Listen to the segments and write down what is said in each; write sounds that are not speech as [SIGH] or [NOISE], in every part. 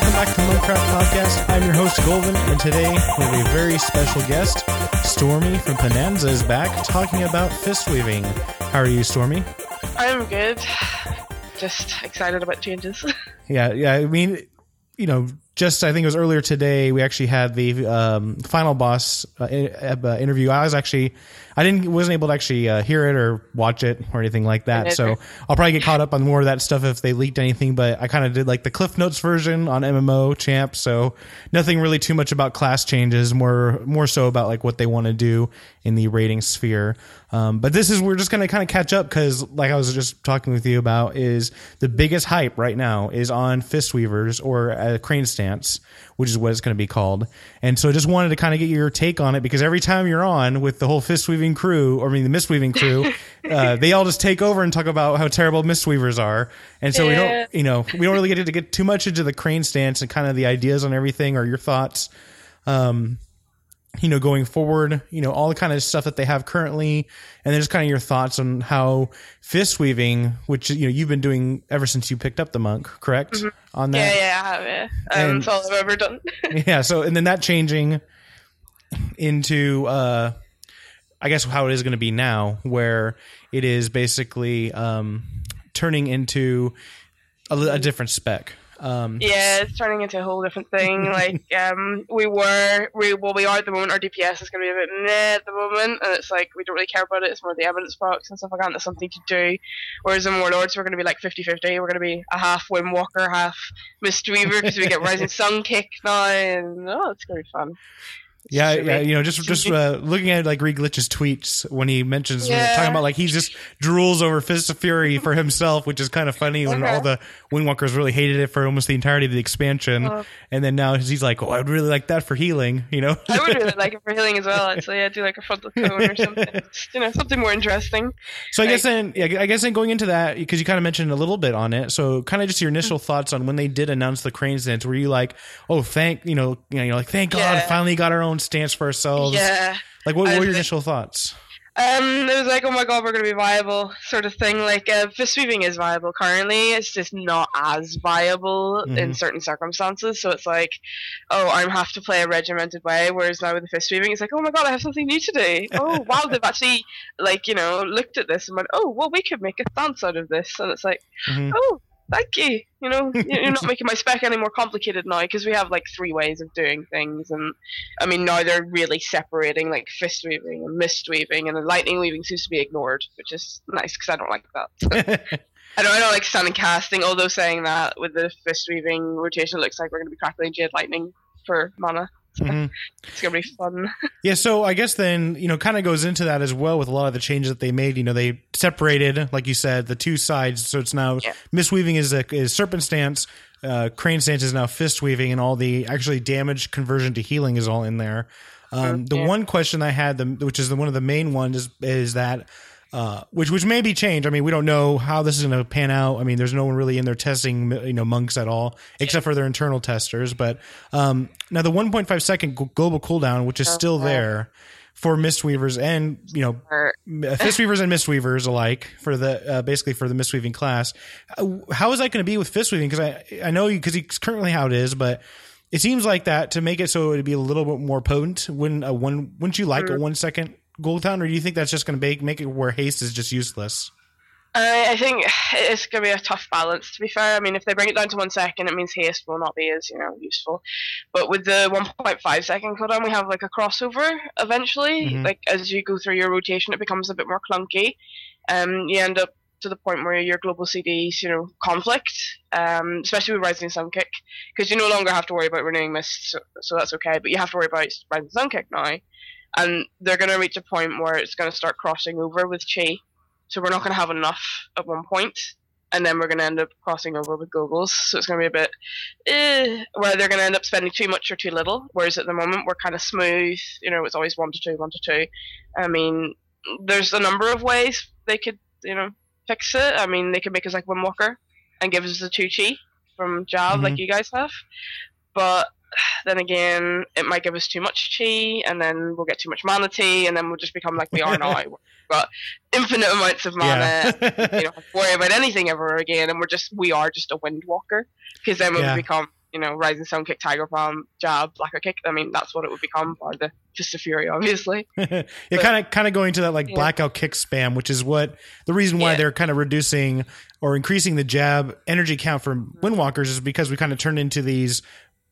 welcome back to Minecraft Podcast. I'm your host, Golden, and today we have a very special guest. Stormy from Pananza is back talking about fist weaving. How are you, Stormy? I'm good. Just excited about changes. [LAUGHS] Yeah, yeah. I mean, you know, just I think it was earlier today. We actually had the um, final boss uh, uh, interview. I was actually I didn't wasn't able to actually uh, hear it or watch it or anything like that. So I'll probably get caught up on more of that stuff if they leaked anything. But I kind of did like the Cliff Notes version on MMO Champ. So nothing really too much about class changes. More more so about like what they want to do in the rating sphere. Um, but this is we're just gonna kind of catch up because like I was just talking with you about is the biggest hype right now is on fist weavers or uh, crane stance, which is what it's going to be called. And so I just wanted to kind of get your take on it because every time you're on with the whole fist weaving crew, or I mean the mist weaving crew, [LAUGHS] uh, they all just take over and talk about how terrible mist weavers are. And so we don't, you know, we don't really get to get too much into the crane stance and kind of the ideas on everything or your thoughts. Um, you know, going forward, you know, all the kind of stuff that they have currently, and then just kind of your thoughts on how fist weaving, which you know you've been doing ever since you picked up the monk, correct? On Mm-hmm. yeah, that, yeah, I have, yeah. Um, And- That's all I've ever done. [LAUGHS] yeah. So, and then that changing into, uh, I guess how it is going to be now, where it is basically um, turning into a, a different spec. Um, yeah, it's turning into a whole different thing. [LAUGHS] like, um, we were, we well, we are at the moment. Our DPS is going to be a bit meh at the moment, and it's like we don't really care about it. It's more the evidence box and stuff like that. There's something to do. Whereas in Warlords, we're going to be like 50-50. We're going to be a half Windwalker, half Mistweaver because we get Rising [LAUGHS] Sun kick now, and oh, it's going to be fun. Yeah, yeah, you know, just just uh, looking at like Reglitch's tweets when he mentions Yeah. talking about like he just drools over Fist of Fury for himself, which is kind of funny when Okay. all the Windwalkers really hated it for almost the entirety of the expansion, Uh. and then now he's like, "Oh, I'd really like that for healing," you know. I would really [LAUGHS] like it for healing as well. Actually, I'd do like a frontal cone or something. You know, something more interesting. So I guess then, yeah, I guess then going into that because you kind of mentioned a little bit on it. So kind of just your initial thoughts on when they did announce the crane stance. Were you like, "Oh, thank you know, you know, you're like, thank God, Yeah. finally got our own stance for ourselves." Yeah. Like, what, what were your like- initial thoughts? Um, it was like, oh my god, we're gonna be viable, sort of thing. Like, uh, fist weaving is viable currently. It's just not as viable in Mhm. certain circumstances. So it's like, oh, I have to play a regimented way. Whereas now with the fist weaving, it's like, oh my god, I have something new to do. Oh [LAUGHS] wow, they've actually like you know looked at this and went, oh well, we could make a dance out of this. And it's like, Mhm. oh, thank you. You know, [LAUGHS] you're not making my spec any more complicated now because we have like three ways of doing things, and I mean now they're really separating like fist weaving and mist weaving, and the lightning weaving seems to be ignored, which is nice because I don't like that. [LAUGHS] I don't, I don't like standing casting. Although saying that with the fist weaving rotation, it looks like we're going to be crackling jade lightning for mana. Mhm. It's going to be fun. [LAUGHS] Yeah, so I guess then, you know, kind of goes into that as well with a lot of the changes that they made. You know, they separated, like you said, the two sides. So it's now Yeah. mistweaving is a, is serpent stance, uh, crane stance is now fist weaving, and all the actually damage conversion to healing is all in there. Um, the Yeah. one question I had, the, which is the, one of the main ones, is is that. Uh, which which may be changed. I mean, we don't know how this is going to pan out. I mean, there's no one really in there testing, you know, monks at all, except for their internal testers. But um, now the 1.5 second global cooldown, which is still there for mistweavers and you know Or- fistweavers and mistweavers alike for the uh, basically for the mistweaving class. Uh, How is that going to be with fistweaving? Because I I know because it's currently how it is, but it seems like that to make it so it'd be a little bit more potent. When a one wouldn't you like a one second cooldown, or do you think that's just going to make make it where haste is just useless? I, I think it's going to be a tough balance. To be fair, I mean, if they bring it down to one second, it means haste will not be as you know useful. But with the 1.5 second cooldown, we have like a crossover eventually. Mhm. Like as you go through your rotation, it becomes a bit more clunky. Um, you end up to the point where your global CDs, you know, conflict. Um, especially with Rising Sun Kick, because you no longer have to worry about renewing mist, so, so that's okay. But you have to worry about Rising Sun Kick now, and they're going to reach a point where it's going to start crossing over with Chi. So we're not going to have enough at one point, and then we're going to end up crossing over with goggles. So it's going to be a bit, eh, where they're going to end up spending too much or too little. Whereas at the moment we're kind of smooth. You know, it's always one to two, one to two. I mean, there's a number of ways they could, you know, fix it. I mean, they could make us like one Windwalker and give us the two chi from Jab, like you guys have. But [SIGHS] then again, it might give us too much chi, and then we'll get too much mana tea, and then we'll just become like we are now. [LAUGHS] We've got infinite amounts of mana. Yeah. you don't have to worry about anything ever again, and we're just we are just a windwalker because then we Yeah. become you know, Rising Sun Kick, Tiger Palm, Jab, Blackout Kick. I mean, that's what it would become, or the Fist of Fury, obviously. [LAUGHS] yeah, kind of kind of going to that like Yeah. blackout kick spam, which is what the reason why Yeah. they're kind of reducing or increasing the jab energy count for windwalkers mm-hmm. is because we kind of turn into these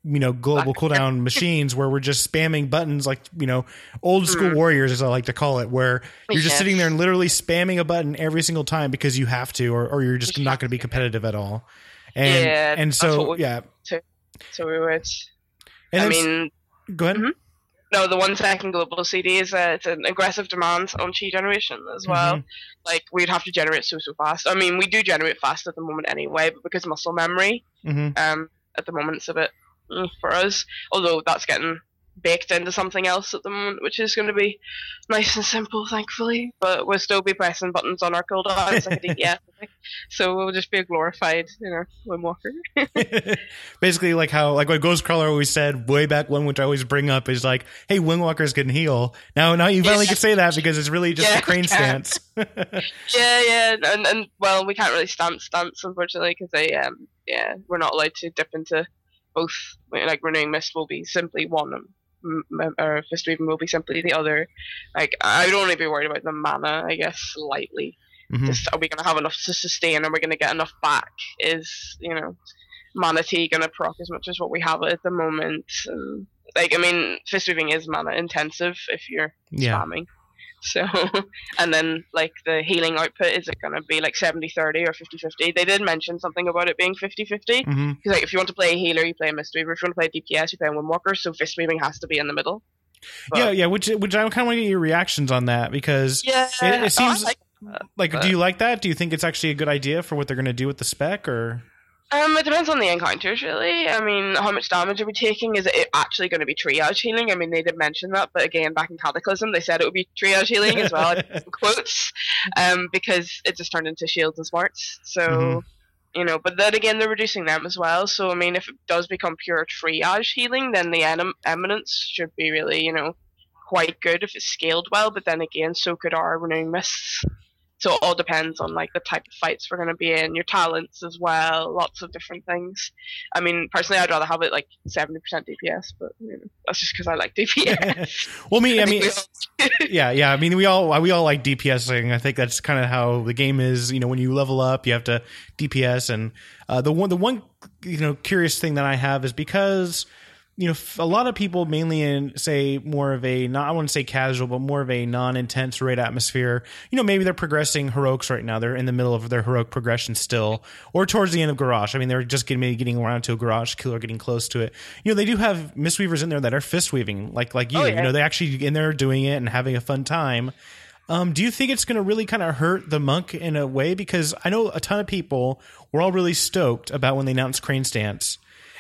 you know global cooldown [LAUGHS] machines where we're just spamming buttons like you know old school Mhm. warriors as I like to call it where you're just sitting there and literally spamming a button every single time because you have to or, or you're just not going to be competitive at all and Yeah, and so yeah So we would. and I mean, go ahead Mhm. no, the one second global CD is uh, it's an aggressive demand on chi generation as well. Mhm. Like we'd have to generate so so fast. I mean, we do generate fast at the moment anyway, but because muscle memory, Mhm. um, at the moment it's a bit mm, for us. Although that's getting baked into something else at the moment, which is going to be nice and simple, thankfully. But we'll still be pressing buttons on our cooldowns like a DPS, I think. [LAUGHS] so we'll just be a glorified, you know, windwalker. [LAUGHS] [LAUGHS] Basically, like how like what Ghostcrawler always said way back when, which I always bring up, is like, "Hey, windwalkers can heal." Now, now you finally Yeah. can say that because it's really just Yeah, a crane stance. Yeah, yeah, and and well, we can't really stamp stunts unfortunately because they um yeah we're not allowed to dip into both. Like renewing mist will be simply one, and m- m- or fist weaving will be simply the other. Like I would only be worried about the mana, I guess, slightly. Mhm. Just are we gonna have enough to sustain? Are we gonna get enough back? Is you know, mana tea gonna proc as much as what we have at the moment? And, like I mean, fist weaving is mana intensive if you're Yeah. spamming. [LAUGHS] So, and then like the healing output, is it going to be like 70 30 or 50 50? They did mention something about it being 50 50. Because, hmm like, if you want to play a healer, you play a Mistweaver. If you want to play DPS, you play a Windwalker. So, Fist Weaving has to be in the middle. But- Yeah, yeah. Which which I kind of want to get your reactions on that because Yeah. It- it oh, seems- like- like, but- do you like that? Do you think it's actually a good idea for what they're going to do with the spec, or um, it depends on the encounters, really. I mean, how much damage are we taking? Is it actually going to be triage healing? I mean, they did mention that, but again, back in Cataclysm, they said it would be triage healing as well. [LAUGHS] in quotes, um, because it just turned into shields and smarts. So, Mhm. you know, but then again, they're reducing them as well. So, I mean, if it does become pure triage healing, then the enem- eminence should be really, you know, quite good if it's scaled well. But then again, so could our renewing mists. So it all depends on like the type of fights we're going to be in, your talents as well, lots of different things. I mean, personally, I'd rather have it like seventy percent DPS, but you know, that's just because I like DPS. [LAUGHS] well, me, I mean, [LAUGHS] yeah, yeah. I mean, we all we all like DPSing. I think that's kind of how the game is. You know, when you level up, you have to DPS. And uh, the one the one you know curious thing that I have is because you know a lot of people mainly in say more of a not I wouldn't say casual, but more of a non-intense raid atmosphere. You know, maybe they're progressing heroics right now. They're in the middle of their heroic progression still, or towards the end of Garrosh. I mean, they're just getting maybe getting around to a Garrosh kill or getting close to it. You know, they do have mistweavers in there that are fist weaving, like like you. Oh, You know, they actually in there doing it and having a fun time. Um, do you think it's going to really kind of hurt the monk in a way? Because I know a ton of people were all really stoked about when they announced Crane Stance.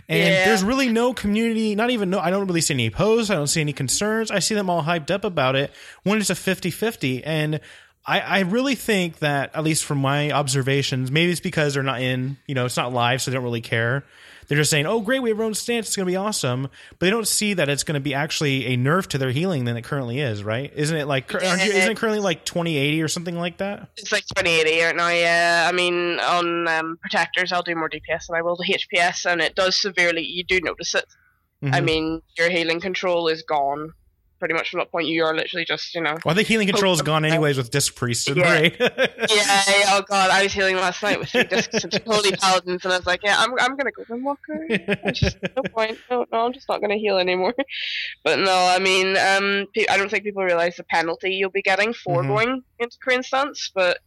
And Yeah. there's really no community, not even no, I don't really see any posts. I don't see any concerns. I see them all hyped up about it when it's a 50 50. And I, I really think that, at least from my observations, maybe it's because they're not in, you know, it's not live, so they don't really care. They're just saying, oh, great, we have our own stance. It's going to be awesome. But they don't see that it's going to be actually a nerf to their healing than it currently is, right? Isn't it like, aren't you, isn't it currently like 2080 or something like that? It's like 2080 right now, yeah. I mean, on um, protectors, I'll do more DPS than I will the HPS, and it does severely. You do notice it. I Mhm. mean, your healing control is gone pretty much from that point. You are literally just, you know. Well, I think healing control is gone anyways with Disc Priest Yeah. Raid. [LAUGHS] yeah, oh god, I was healing last night with three discs and holy [LAUGHS] paladins, and I was like, yeah, I'm, I'm gonna go Windwalker. [LAUGHS] I just no point. No, no, I'm just not gonna heal anymore. But no, I mean, um, pe- I don't think people realize the penalty you'll be getting for Mhm. going into Crane stance. But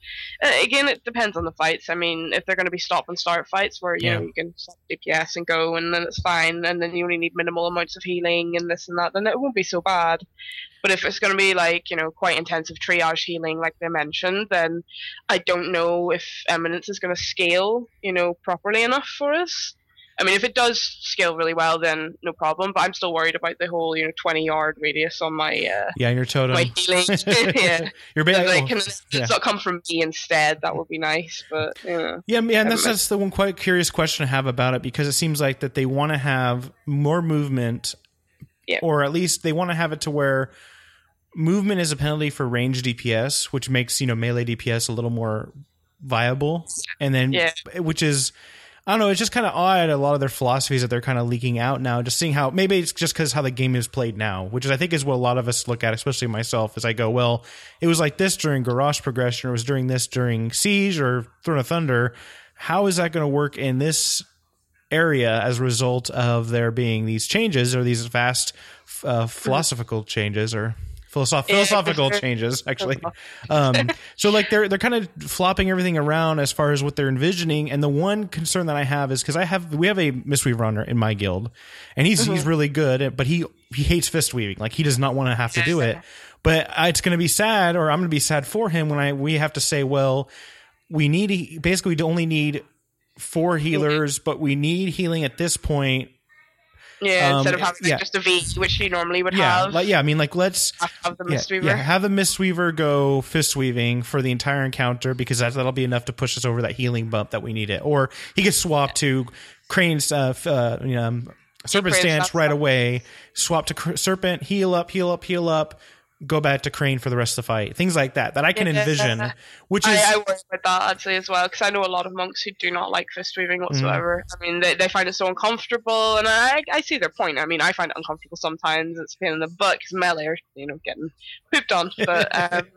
uh, again, it depends on the fights. I mean, if they're gonna be stop and start fights where you Yeah. know you can stop DPS and go, and then it's fine, and then you only need minimal amounts of healing and this and that, then it won't be so bad. But if it's going to be like, you know, quite intensive triage healing, like they mentioned, then I don't know if Eminence is going to scale, you know, properly enough for us. I mean, if it does scale really well, then no problem. But I'm still worried about the whole, you know, 20 yard radius on my uh, yeah, your totem. my healing. [LAUGHS] [LAUGHS] yeah, You're ba- like, oh, can yeah. it's not come from me instead. That would be nice. But yeah, Yeah, yeah, and that's, that's the one quite curious question I have about it because it seems like that they want to have more movement, Yeah. or at least they want to have it to where movement is a penalty for range DPS, which makes you know melee DPS a little more viable, and then Yeah. which is. I don't know. It's just kind of odd. A lot of their philosophies that they're kind of leaking out now. Just seeing how maybe it's just because how the game is played now, which is I think is what a lot of us look at, especially myself, as I go, well, it was like this during Garrosh Progression, or it was during this during Siege or Throne of Thunder. How is that going to work in this area as a result of there being these changes or these vast uh, philosophical changes or philosoph- philosophical changes actually. [LAUGHS] Um, so like they're they're kind of flopping everything around as far as what they're envisioning and the one concern that i have is because i have we have a mistweaver runner in my guild and he's he's really good at, but he he hates fist weaving like he does not want to have to do it. but it's going to be sad or i'm going to be sad for him when i we have to say well we need basically we only need four healers but we need healing at this point Yeah, Um, instead of having like, yeah. just a V, which you normally would yeah have. like, yeah i mean like let's have, the yeah, Mistweaver. yeah, have the Mistweaver go fist weaving for the entire encounter because that, that'll be enough to push us over that healing bump that we need it. Or he gets swapped to Crane's uh, uh, you know, um, Serpent Stance right away, swap to Serpent, heal up, heal up, heal up, go back to Crane for the rest of the fight. Things like that that I can Yeah. envision, which is I, I worry about that actually as well because I know a lot of monks who do not like fist weaving whatsoever. Mm. I mean, they, they find it so uncomfortable, and I I see their point. I mean, I find it uncomfortable sometimes. It's a pain in the butt because melee are you know getting pooped on. [LAUGHS] But um,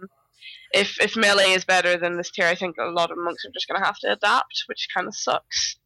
if if melee is better than this tier, I think a lot of monks are just gonna have to adapt, which kind of sucks.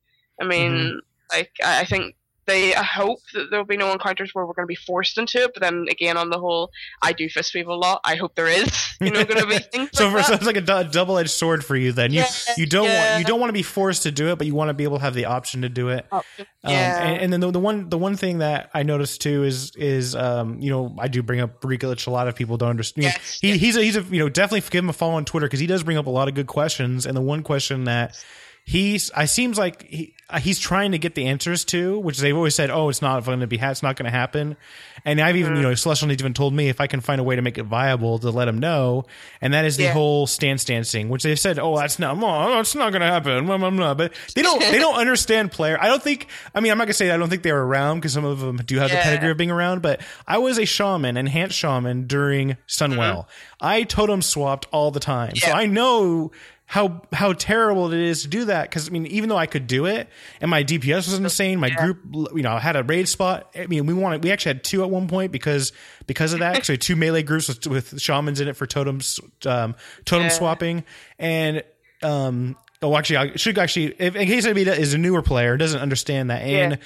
I mean, Mm-hmm. like I, I think. They I hope that there will be no encounters where we're going to be forced into it, but then again, on the whole, I do fist weave a lot. I hope there is, you know, going to be [LAUGHS] things so, like for, that. so it's like a double edged sword for you. Then you Yeah, you don't want you don't want to be forced to do it, but you want to be able to have the option to do it. Um, yeah. and, and then the, the one the one thing that I noticed too is is um, you know I do bring up Ricolich. A lot of people don't understand. Yes, he, yes. He's a, he's a you know definitely give him a follow on Twitter because he does bring up a lot of good questions. And the one question that he's I seems like he he's trying to get the answers to, which they've always said, oh, it's not going to be it's not going to happen. And I've even you Mm. know Celestial Needs even told me if I can find a way to make it viable to let him know. And that is the Yeah. whole stance dancing, which they've said, oh, that's not, oh, it's not going to happen. Blah, blah, blah. But they don't they don't [LAUGHS] understand player. I don't think. I mean, I'm not gonna say I don't think they're around because some of them do have the pedigree of being around. But I was a shaman, enhanced shaman during Sunwell. I totem swapped all the time, so Mm-hmm. I know. How how terrible it is to do that. Because I mean even though I could do it and my DPS was insane my group you know I had a raid spot. I mean we wanted we actually had two at one point because because of that. [LAUGHS] Actually, two melee groups with, with shamans in it for totems um, totem Yeah. swapping. And um oh actually I should actually if, in case anybody is a newer player doesn't understand that and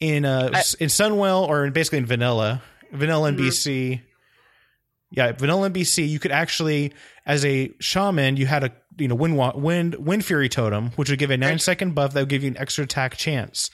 in uh in Sunwell or in basically in vanilla vanilla in Mhm. BC yeah vanilla in BC you could actually as a shaman you had a you know wind wind wind fury totem which would give a 9 Right. second buff that would give you an extra attack chance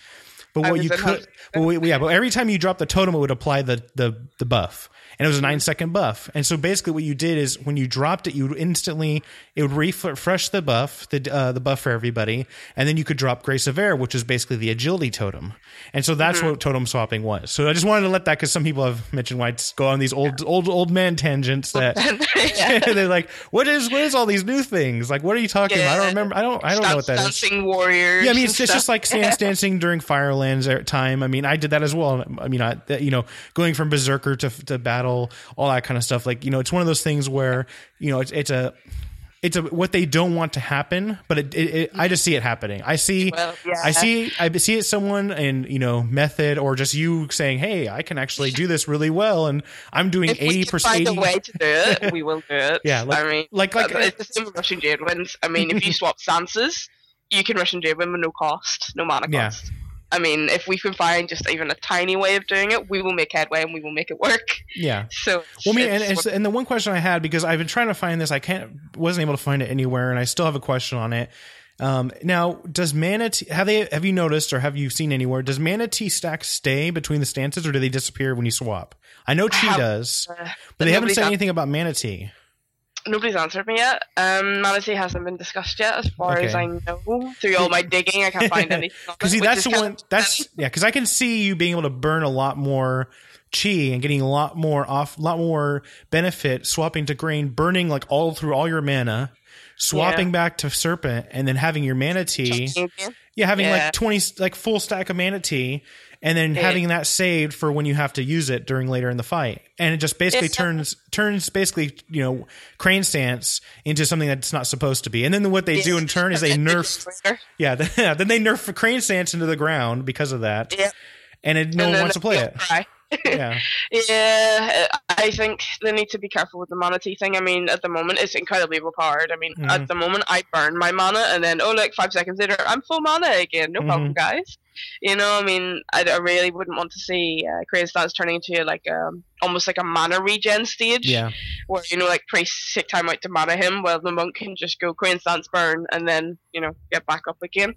but what you could well, yeah but every time you drop the totem it would apply the the the buff and it was a nine second buff. And so basically, what you did is when you dropped it, you would instantly it would refresh the buff, the uh, the buff for everybody, and then you could drop Grace of Air, which is basically the agility totem. And so that's what totem swapping was. So I just wanted to let that because some people have mentioned why it's go on these old old old man tangents that [LAUGHS] [LAUGHS] they're like, what is what is all these new things? Like, what are you talking about? I don't remember. I don't I don't know what that is. Dancing warriors. Yeah, I mean, it's, it's just like stance dancing [LAUGHS] during Firelands time. I mean, I did that as well. I mean, I, you know, going from berserker to to battle, all that kind of stuff. Like, you know, it's one of those things where you know it's it's a it's a what they don't want to happen, but it, it, it I just see it happening. I see. Well, yeah. I see. I see it. Someone in you know method, or just you saying, "Hey, I can actually do this really well," and I'm doing If eighty percent. find a way to do it, [LAUGHS] we will do it. Yeah, like- I mean, like- like- uh, it's the same with Rushing Jade Winds. I mean, if you [LAUGHS] swap stances, you can Rushing Jade Wind with no cost, no mana Yeah. I mean, if we can find just even a tiny way of doing it, we will make headway and we will make it work. Yeah. [LAUGHS] So, Well, mean, and, and, the one question I had because I've been trying to find this, I can't, wasn't able to find it anywhere, and I still have a question on it. Um, now, does mana tea have they have you noticed or have you seen anywhere? Does mana Tea stacks stay between the stances, or do they disappear when you swap? I know Chi does, uh, but they haven't said an- anything about mana Tea. Nobody's answered me yet. Um, Mana Tea hasn't been discussed yet, as far as I know. Through all my digging, I can't find [LAUGHS] anything. Because see, that's the one. That's yeah. Because I can see you being able to burn a lot more chi and getting a lot more off, a lot more benefit swapping to crane, burning like all through all your mana, swapping Yeah. back to serpent, and then having your mana tea. Yeah, having Yeah. like twenty like full stack of mana tea, and then Yeah. having that saved for when you have to use it during later in the fight, and it just basically turns turns basically you know crane stance into something that's not supposed to be. And then what they do in turn is they nerf yeah [LAUGHS] then they nerf crane stance into the ground because of that, Yeah. and it, no one wants to play it. Yeah, [LAUGHS] Yeah, I think they need to be careful with the mana tea thing. I mean, at the moment, it's incredibly overpowered. I mean, Mhm. at the moment, I burn my mana, and then, oh, like five seconds later, I'm full mana again. No Mm-hmm. problem, guys. You know, I mean, I, I really wouldn't want to see uh, Crane Stance turning into like um, almost like a mana regen stage. yeah, Where, you know, like priests take time out to mana him, while the monk can just go Crane Stance burn and then, you know, get back up again.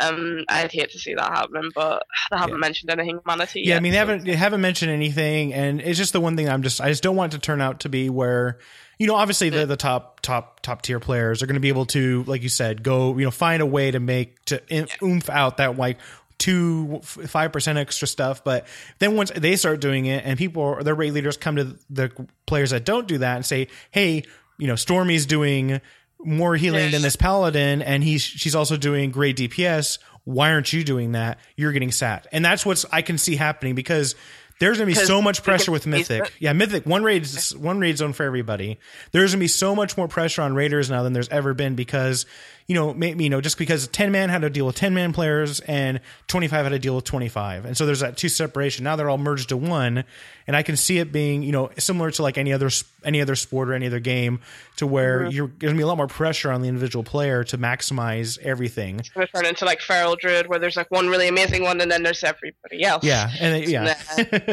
Um, I'd hate to see that happening, but they haven't Yeah. mentioned anything mana tea. yeah. I mean, they haven't they haven't mentioned anything, and it's just the one thing I'm just I just don't want it to turn out to be where. You know, obviously the, the top top top tier players are going to be able to, like you said, go you know find a way to make to oomph out that like two five percent extra stuff. But then once they start doing it, and people their rate leaders come to the players that don't do that and say, hey, you know, Stormy's doing more healing than this paladin, and he's she's also doing great DPS. Why aren't you doing that? You're getting sat, and that's what's I can see happening because there's gonna be so much pressure with Mythic. Yeah, Mythic one raid one raid zone for everybody. There's gonna be so much more pressure on raiders now than there's ever been because you know maybe you know just because 10 man had to deal with 10 man players and 25 had to deal with 25 and so there's that two separation now they're all merged to one and i can see it being you know similar to like any other any other sport or any other game to where Mm-hmm. you're going to be a lot more pressure on the individual player to maximize everything It's going to turn into like Feral Druid, where there's like one really amazing one, and then there's everybody else. yeah and it- yeah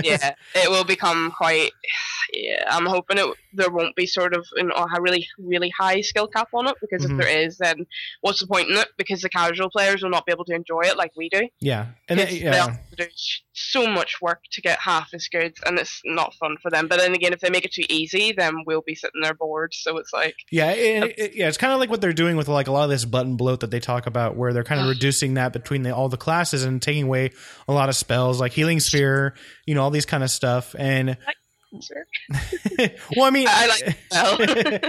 yeah, it will become quite. Yeah, I'm hoping it there won't be sort of an, a really really high skill cap on it because Mhm. if there is, then what's the point in it? Because the casual players will not be able to enjoy it like we do. yeah and then, 'Cause They have to do so much work to get half as good, and it's not fun for them. But then again, if they make it too easy, then we'll be sitting there bored. So it's like, Yeah, it, it- yeah, it's kind of like what they're doing with like a lot of this button bloat that they talk about, where they're kind of reducing that between the, all the classes and taking away a lot of spells like healing sphere, you know, all these kind of stuff. And. [LAUGHS] well, I mean, I like well.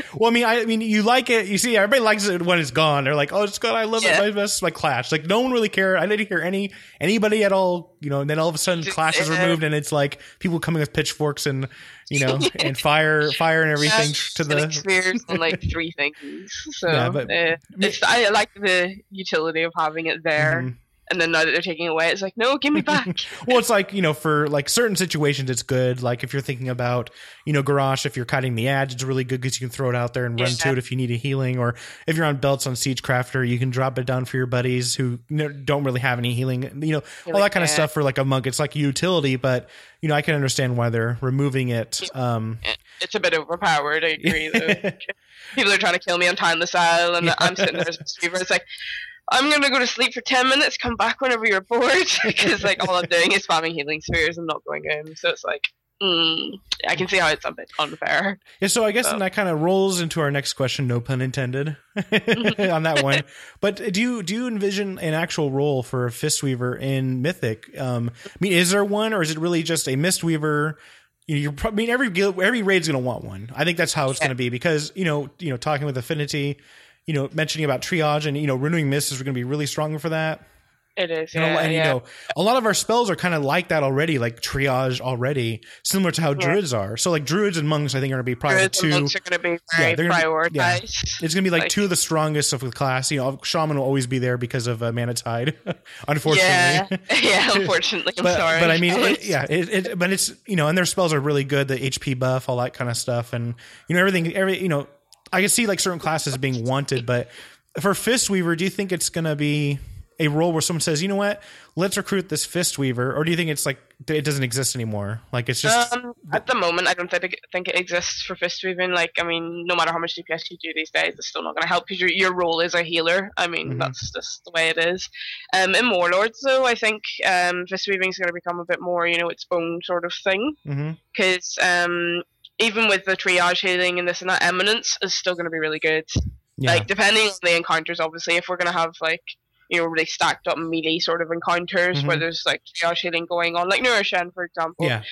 [LAUGHS] well, I mean, I, I mean, you like it. You see, everybody likes it when it's gone. They're like, "Oh, it's gone. I love Yeah. it. My best, my clash." Like, no one really cared. I didn't hear any anybody at all. You know, and then all of a sudden, clash is removed, and it's like people coming with pitchforks and you know, [LAUGHS] and fire, fire, and everything to the experience on like three things. So Yeah, but- uh, it's I like the utility of having it there, Mhm. And then now that they're taking away, it's like no, give me [LAUGHS] back. well, it's like you know, for like certain situations, it's good. Like if you're thinking about you know Garrosh, if you're cutting the edge, it's really good because you can throw it out there and run Yeah. to it if you need a healing. Or if you're on belts on Siege Crafter, you can drop it down for your buddies who don't really have any healing. You know, all that kind of stuff for like a monk. It's like a utility, but you know, I can understand why they're removing it. Um, it's a bit overpowered. I [LAUGHS] agree. People are trying to kill me on Timeless Isle, and I'm sitting there as a streamer. It's like. I'm gonna go to sleep for ten minutes. Come back whenever you're bored, [LAUGHS] because like all I'm doing is spamming healing spheres and not going in. So it's like, mm, I can see how it's a bit unfair. Yeah, so I guess So- that kind of rolls into our next question, no pun intended, [LAUGHS] on that [LAUGHS] one. But do you do you envision an actual role for a Fistweaver in Mythic? Um, I mean, is there one, or is it really just a Mistweaver? You know, you're probably I mean every every raid's going to want one. I think that's how it's Yeah. going to be because you know, you know, talking with Affinity, you know, mentioning about triage and you know, renewing mist is going to be really strong for that. It is, yeah, and yeah. you know, a lot of our spells are kind of like that already, like triage already, similar to how druids are. So like druids and monks, I think are going to be probably Druids two. monks are going to be very gonna be- yeah. It's gonna be like, Like- two of the strongest of the class. You know, shaman will always be there because of uh, mana tide, [LAUGHS] unfortunately. Yeah, [LAUGHS] yeah. Unfortunately, I'm but sorry. but I mean, it, [LAUGHS] yeah, it, it, but it's you know, and their spells are really good. The HP buff, all that kind of stuff, and you know everything. Every you know, I can see like certain classes being wanted, but for fist weaver, do you think it's gonna be a role where someone says, you know what, let's recruit this fist weaver, or do you think it's like it doesn't exist anymore? Like it's just Um, at the moment, I don't think it, think it exists for fist weaving. Like, I mean, no matter how much DPS you do these days, it's still not going to help because your your role is a healer. I mean, Mhm. that's just the way it is. Um, in Warlords, though, I think um, fist weaving is going to become a bit more, you know, its own sort of thing. Because um, even with the triage healing and this and that, Eminence is still going to be really good. yeah, Like, depending on the encounters, obviously, if we're going to have like you know, really stacked up melee sort of encounters where Mhm. there's like triage healing going on, like Norushen, for example. Yeah.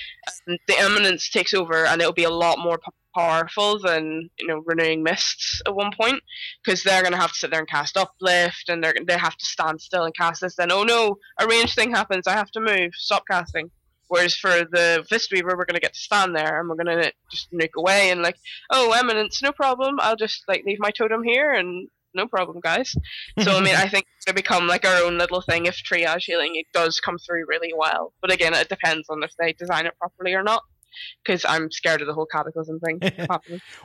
The Eminence takes over, and it'll be a lot more p- powerful than you know Renewing Mists at one point, because they're gonna have to sit there and cast uplift, and they're they have to stand still and cast this. Then oh no, a range thing happens, I have to move, stop casting. Whereas for the Fistweaver, we're gonna get to stand there and we're gonna just nuke away and like, oh, Eminence, no problem. I'll just like leave my totem here and no problem, guys. So I mean, I [LAUGHS] think it's gonna become like our own little thing if triage healing it does come through really well. But again, it depends on if they design it properly or not. Because I'm scared of the whole cataclysm thing. [LAUGHS]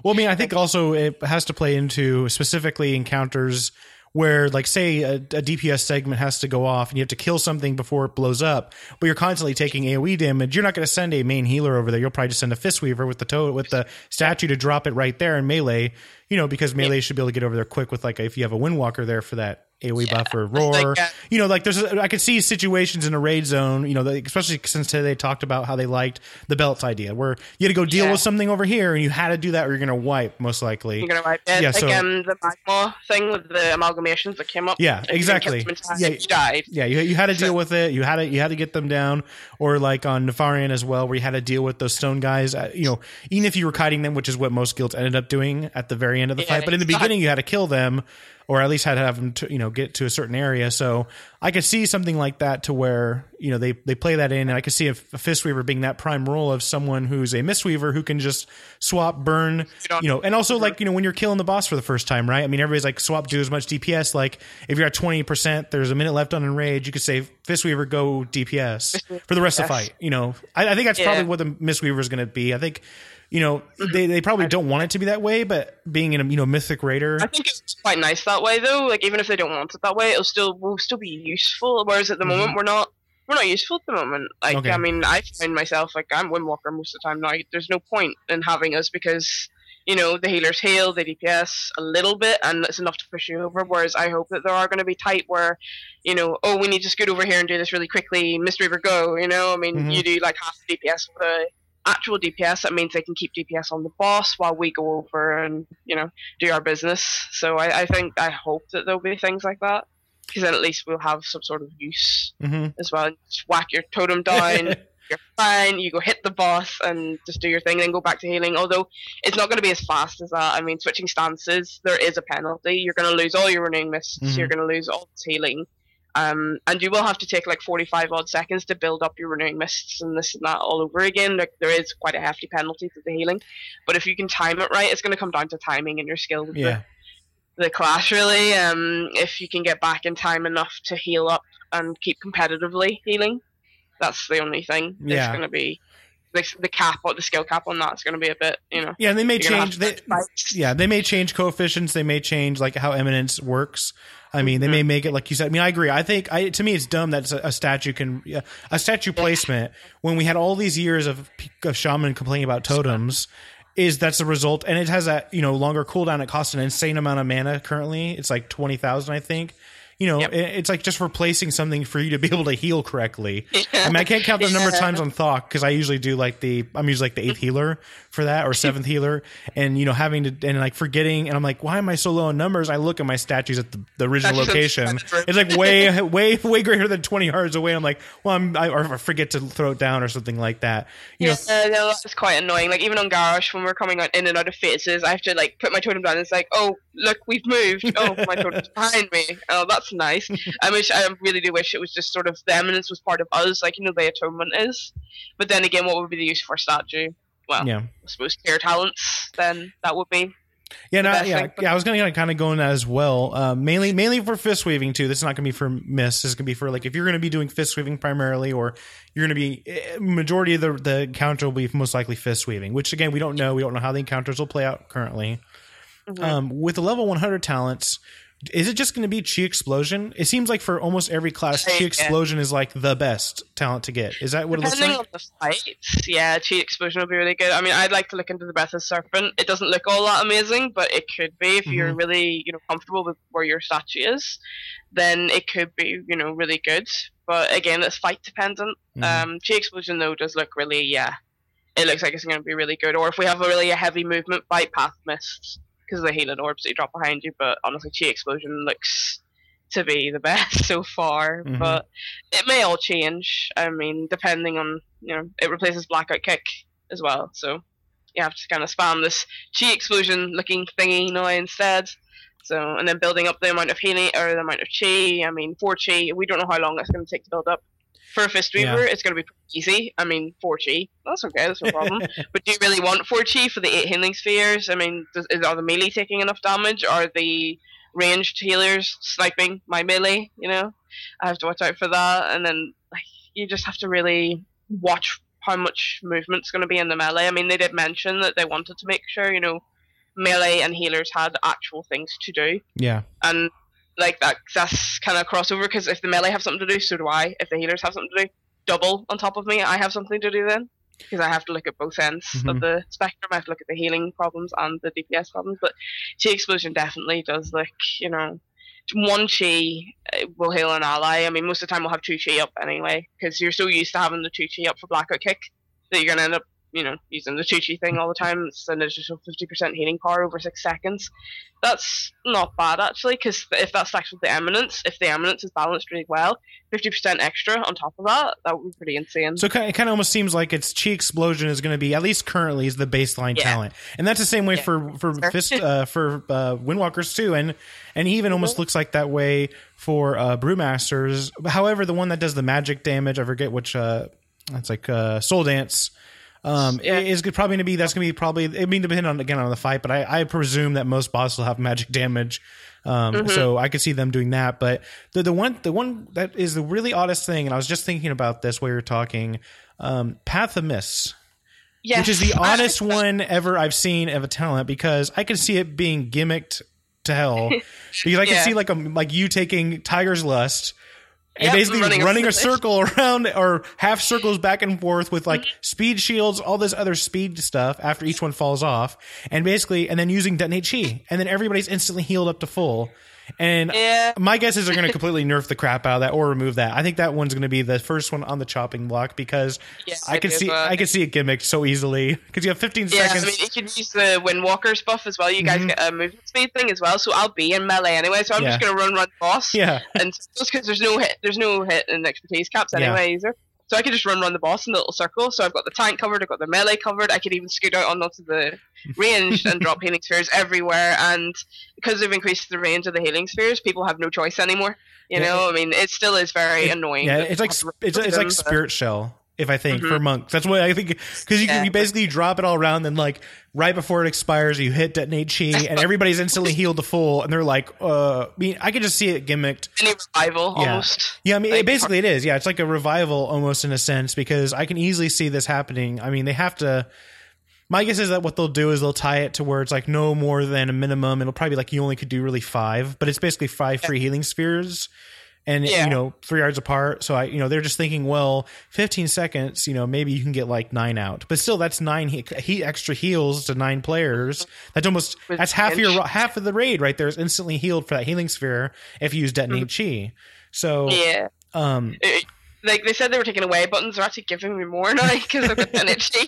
Well, I mean, I think also it has to play into specifically encounters where, like, say a, a DPS segment has to go off and you have to kill something before it blows up, but you're constantly taking AOE damage. You're not going to send a main healer over there. You'll probably just send a Fistweaver with the toe with the statue to drop it right there in melee. You know, because melee should be able to get over there quick with like if you have a Windwalker there for that AOE buff or [LAUGHS] roar. you know, like there's a, I could see situations in a raid zone. You know, especially since today they talked about how they liked the belts idea, where you had to go deal Yeah. with something over here and you had to do that or you're going to wipe most likely. You're gonna wipe it. Yeah, like so- um, the magma thing with the amalgamations that came up. Yeah, If you didn't exactly. kill them in time, Yeah. you died. Yeah, you, you had to deal with it. You had to you had to get them down, or like on Nefarian as well, where you had to deal with those stone guys. Uh, you know, even if you were kiting them, which is what most guilds ended up doing at the very end of the Yeah, fight. But in the beginning, you had to kill them, or at least had to have them to you know get to a certain area. So I could see something like that to where you know they they play that in, and I could see a, a Fistweaver being that prime role of someone who's a Mistweaver who can just swap, burn, you know, and also like you know when you're killing the boss for the first time, right? I mean, everybody's like swap, do as much DPS. Like if you're at twenty percent, there's a minute left on enrage, you could say Fistweaver go DPS for the rest of the fight. You know, I, I think that's Yeah. probably what the Mistweaver is going to be. I think. You know, they, they probably don't want it to be that way, but being in a you know mythic raider, I think it's quite nice that way though. Like even if they don't want it that way, it'll still will still be useful. Whereas at the moment we're not we're not useful at the moment. Like Mm-hmm. Okay. I mean, I find myself like I'm Windwalker most of the time now. There's no point in having us because you know the healers heal, the DPS a little bit, and it's enough to push you over. Whereas I hope that there are going to be tight where you know, oh, we need to scoot over here and do this really quickly. Mystery go. You know, I mean, Mhm. you do like half the DPS of the actual DPS. That means they can keep DPS on the boss while we go over and you know do our business. So I, I think I hope that there'll be things like that because then at least we'll have some sort of use hmm as well. Just whack your totem down, [LAUGHS] you're fine. You go hit the boss and just do your thing, then go back to healing. Although it's not going to be as fast as that. I mean, switching stances, there is a penalty. You're going to lose all your renewing mists. Mhm. You're going to lose all this healing. Um, and you will have to take like 45 odd seconds to build up your renewing mists and this and that all over again. Like there is quite a hefty penalty to the healing, but if you can time it right, it's going to come down to timing and your skill with the yeah, the clash really. Um, if you can get back in time enough to heal up and keep competitively healing, that's the only thing. Yeah. It's going to be the, the cap, or the skill cap on that's going to be a bit, you know. yeah. And they may you're gonna have change. They, yeah, they may change coefficients. They may change like how eminence works. I mean, they may Mm-hmm. make it like you said. I mean, I agree. I think I to me it's dumb that a, a statue can a statue placement when we had all these years of of shaman complaining about totems. Is that's the result, and it has a you know longer cooldown. It costs an insane amount of mana. Currently, it's like twenty thousand, I think. You know, Yep. it's like just replacing something for you to be able to heal correctly. I mean, I can't count the number of times on Thok because I usually do like the I'm usually like the eighth healer for that or seventh healer, and you know having to and like forgetting, and I'm like, why am I so low in numbers? I look at my statues at the, the original location. It's like way [LAUGHS] way way greater than 20 yards away. I'm like, well, I'm I, or I forget to throw it down or something like that. You know, Yeah, no, that's quite annoying. Like even on Garrosh, when we're coming out in and out of phases, I have to like put my totem down. It's like, oh look, we've moved. Oh, my totem's behind me. Oh, that's nice. I wish I really do wish it was just sort of the eminence was part of us, like you know the atonement is. But then again, what would be the use for a statue? Well, yeah. I suppose tier talents. Then that would be. Yeah, no, yeah, thing. yeah. I was gonna kind of go in that as well. Uh, mainly, mainly for fist weaving too. This is not gonna be for miss. This is gonna be for like if you're gonna be doing fist weaving primarily, or you're gonna be eh, majority of the the encounter will be most likely fist weaving. Which again, we don't know. We don't know how the encounters will play out currently. Mhm. Um, with the level 100 talents, is it just going to be chi explosion? It seems like for almost every class, chi explosion is like the best talent to get. Is that what it looks like? on the fights, yeah, chi explosion will be really good. I mean, I'd like to look into the Breath of Serpent. It doesn't look all that amazing, but it could be if you're Mm-hmm. really, you know, comfortable with where your statue is. Then it could be, you know, really good. But again, it's fight dependent. Mhm. Um, chi explosion though does look really, yeah, it looks like it's going to be really good. Or if we have a really heavy movement fight, path mists because of the healing orbs that you drop behind you. But honestly, chi explosion looks to be the [LAUGHS] best so far, Mhm. but it may all change. I mean, depending on you know, it replaces blackout kick as well, so you have to kind of spam this chi explosion looking thingy now instead. So and then building up the amount of healing or the amount of chi. I mean, four chi. We don't know how long it's going to take to build up. For a fist Yeah. weaver, it's going to be pretty easy. I mean, four chi. That's okay. That's no problem. [LAUGHS] But do you really want four chi for the eight healing spheres? I mean, does, is, are the melee taking enough damage? Are the ranged healers sniping my melee? You know, I have to watch out for that. And then like you just have to really watch how much movement's going to be in the melee. I mean, they did mention that they wanted to make sure you know melee and healers had actual things to do, yeah. and like that that's kind of crossover because if the melee have something to do, so do I. If the healers have something to do, double on top of me, I have something to do then because I have to look at both ends Mhm. of the spectrum. I have to look at the healing problems and the DPS problems. But Chi Explosion definitely does like you know one Chi uh, will heal an ally. I mean, most of the time we'll have two Chi up anyway because you're so used to having the two Chi up for Blackout Kick that you're gonna end up you know using the two Chi thing all the time. It's an additional fifty percent healing power over six seconds. That's not bad actually because if that stacks with the Eminence, if the Eminence is balanced really well, fifty percent extra on top of that, that would be pretty insane. So it kind of, it kind of almost seems like its chi explosion is going to be at least currently is the baseline Yeah. talent, and that's the same way Yeah. for for Sure. fist uh, [LAUGHS] for uh, Windwalkers too, and and even Mm-hmm. almost looks like that way for uh, Brewmasters. However, the one that does the magic damage, I forget which. Uh, it's like uh, Soul Dance. Um, Yeah. is probably going to be that's going to be probably. it mean, depend on again on the fight, but I, I presume that most bosses will have magic damage. Um, Mhm. so I could see them doing that. But the the one the one that is the really oddest thing, and I was just thinking about this while you were talking. Um, Path of Mists, yes. which is the [LAUGHS] oddest one ever I've seen of a talent because I can see it being gimmicked to hell [LAUGHS] because I can Yeah. see like a like you taking Tiger's Lust. And Yep, basically running, running a, a circle [LAUGHS] around or half circles back and forth with like Mm-hmm. speed shields, all this other speed stuff after each one falls off. And basically, and then using detonate chi. And then everybody's instantly healed up to full. And Yeah. my guess is they're going to completely nerf the crap out of that or remove that. I think that one's going to be the first one on the chopping block because Yeah, I can see well. I can see it gimmicked so easily [LAUGHS] because you have 15 Yeah, seconds. I mean, you can use the Windwalker's buff as well. You guys Mhm. get a movement speed thing as well, so I'll be in melee anyway. So I'm just gonna run run boss, yeah, and [LAUGHS] just because there's no hit, there's no hit in expertise caps Yeah. anyway either. So I can just run around the boss in the little circle. So I've got the tank covered, I've got the melee covered. I could even scoot out onto the [LAUGHS] range and drop healing spheres everywhere. And because they've increased the range of the healing spheres, people have no choice anymore. You Yeah, know, I mean, it still is very It- annoying. yeah. It's like people have to it's, it's like Spirit Shell. If I think for Mhm. monks, that's what I think because you, can Yeah. you basically drop it all around, then like right before it expires, you hit detonate chi, [LAUGHS] and everybody's instantly healed to full, and they're like, uh, I mean, I could just see it gimmicked. Any revival Yeah. almost. Yeah, I mean, Like, basically it is. Yeah, it's like a revival almost in a sense because I can easily see this happening. I mean, they have to. My guess is that what they'll do is they'll tie it to where it's like no more than a minimum. It'll probably be like you only could do really five, but it's basically five free healing spheres, and Yeah. you know three yards apart. So I, you know, they're just thinking, well, fifteen seconds. You know, maybe you can get like nine out, but still, that's nine he, he extra heals to nine players. That's almost With that's half your half of the raid right there is instantly healed for that healing sphere if you use detonate chi. So Yeah. um, it- like they said they were taking away buttons, they're actually giving me more [LAUGHS] now because I've got Detonate Chi.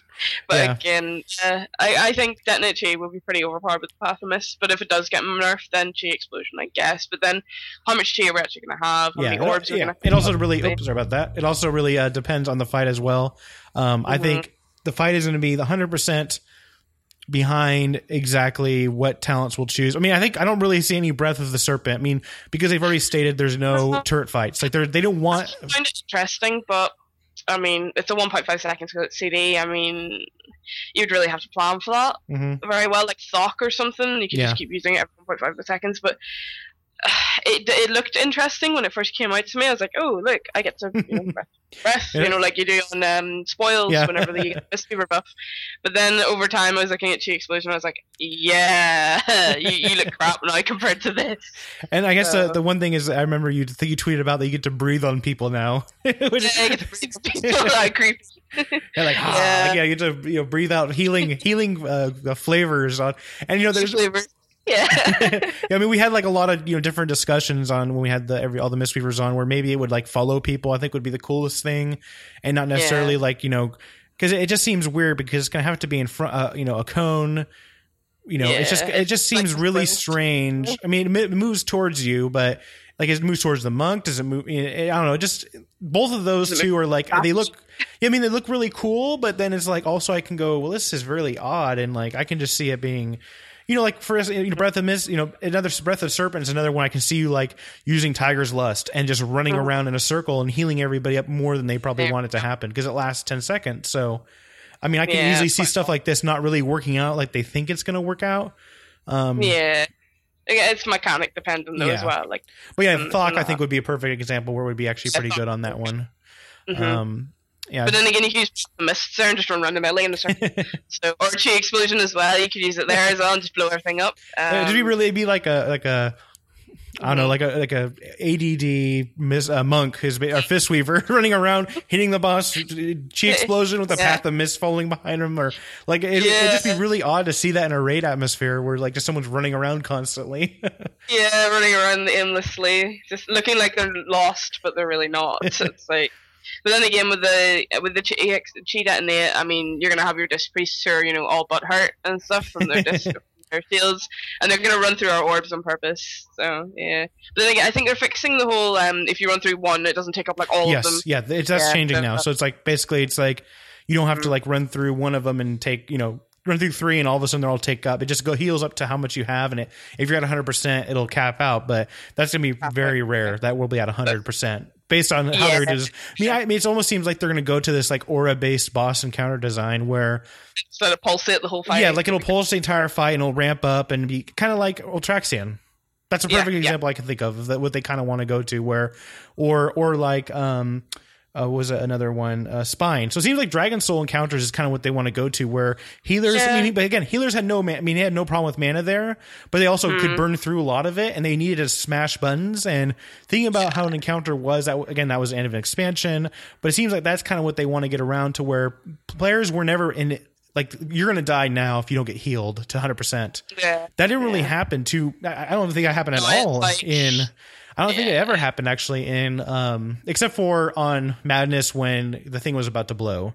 But Yeah. again, uh, I, I think Detonate Chi will be pretty overpowered with the Path of Mists. But if it does get nerfed, then Chi Explosion, I guess. But then how much Chi are we actually going to have? How yeah, many orbs are yeah. going to It also really oops, sorry about that. It also really uh, depends on the fight as well. Um, I Mhm. think the fight is going to be the hundred percent behind exactly what talents will choose. I mean, I think I don't really see any breath of the serpent. I mean, because they've already stated there's no Uh-huh. turret fights. Like they're they don't want. I find it interesting, but I mean, it's a 1.5 seconds CD. I mean, you'd really have to plan for that Mhm. very well, like Thok or something. You could Yeah. just keep using it every 1.5 seconds, but [SIGHS] it it looked interesting when it first came out to me. I was like, oh, look, I get to you know, [LAUGHS] breath, breath Yeah. you know, like you do on um, spoils Yeah. whenever you get [LAUGHS] this fever buff. But then over time, I was looking at Chi Explosion. I was like, yeah, [LAUGHS] you, you look crap now compared to this. And I guess the, Uh, the one thing is I remember you think you tweeted about that you get to breathe on people now. Which is- Yeah, I get to breathe people that creepy. They're like, ah, Yeah. yeah, you get to you know breathe out healing healing uh, uh, flavors on, and you know there's flavor. Yeah. [LAUGHS] yeah, [LAUGHS] I mean, we had like a lot of you know different discussions on when we had the every all the Mistweavers on, where maybe it would like follow people. I think would be the coolest thing, and not necessarily Yeah. like you know because it, it just seems weird because it's gonna have to be in front, uh, you know, a cone. You know, it's just it just seems like really strange. [LAUGHS] I mean, it it moves towards you, but like it moves towards the monk? Does it move? I don't know. Just both of those two are like they look. Yeah, I mean they look really cool, but then it's like also I can go. Well, this is really odd, and like I can just see it being you know, like for you know, Breath of Mist, you know, another Breath of Serpent is another one I can see you like using Tiger's Lust and just running mm-hmm. around in a circle and healing everybody up more than they probably want it to happen because it lasts 10 seconds. So, I mean, I can yeah, easily see stuff like this not really working out like they think it's going to work out. Um, yeah. It's mechanic dependent though yeah. as well. Like, but yeah, Thok I think would be a perfect example where would be actually pretty good on that one. Mm-hmm. Um, yeah. But then again, you can use the mist there and just run melee in the circle. so, or chi explosion as well. You could use it there as well and just blow everything up. Um, Did we really be like a like a I don't know, like a like a ADD miss, uh, monk, his a fist weaver [LAUGHS] running around hitting the boss, chi [LAUGHS] explosion with a yeah. path of mist falling behind him, or like it, yeah. it'd just be really odd to see that in a raid atmosphere where like just someone's running around constantly. [LAUGHS] yeah, running around aimlessly, just looking like they're lost, but they're really not. it's like but then again, with the with the chi, chi detonate, I mean, you're gonna have your disc priests who are you know all but hurt and stuff from their disc [LAUGHS] their shields, and they're gonna run through our orbs on purpose. So yeah. But then again, I think they're fixing the whole. Um, if you run through one, it doesn't take up like all yes, of them. Yes, Yeah, it's that's yeah, changing so, now. So it's like basically, it's like you don't have mm-hmm. to like run through one of them and take you know run through three and all of a sudden they'll all take up. It just go heals up to how much you have, and it if you're at 100, percent it'll cap out. But that's gonna be very rare. That will be at 100 percent based on how yeah. they're just. I mean, I, I mean, it almost seems like they're gonna go to this like aura based boss encounter design where instead of pulsate the whole fight. Yeah, like it'll pulse the entire fight and it'll ramp up and be kind of like Ultraxion. That's a perfect yeah, example yeah. I can think of that what they kind of want to go to where, or or like um uh, was another one, uh, Spine. So it seems like Dragon Soul encounters is kind of what they want to go to, where healers. Yeah. I mean, but again, healers had no. Man, I mean, they had no problem with mana there, but they also mm. could burn through a lot of it, and they needed to smash buttons. And thinking about how an encounter was, that again, that was the end of an expansion. But it seems like that's kind of what they want to get around to, where players were never in like you're gonna die now if you don't get healed to 100 percent yeah that didn't really happen to i don't think that happened at no, all like, in I don't think it ever happened actually in um except for on Madness when the thing was about to blow.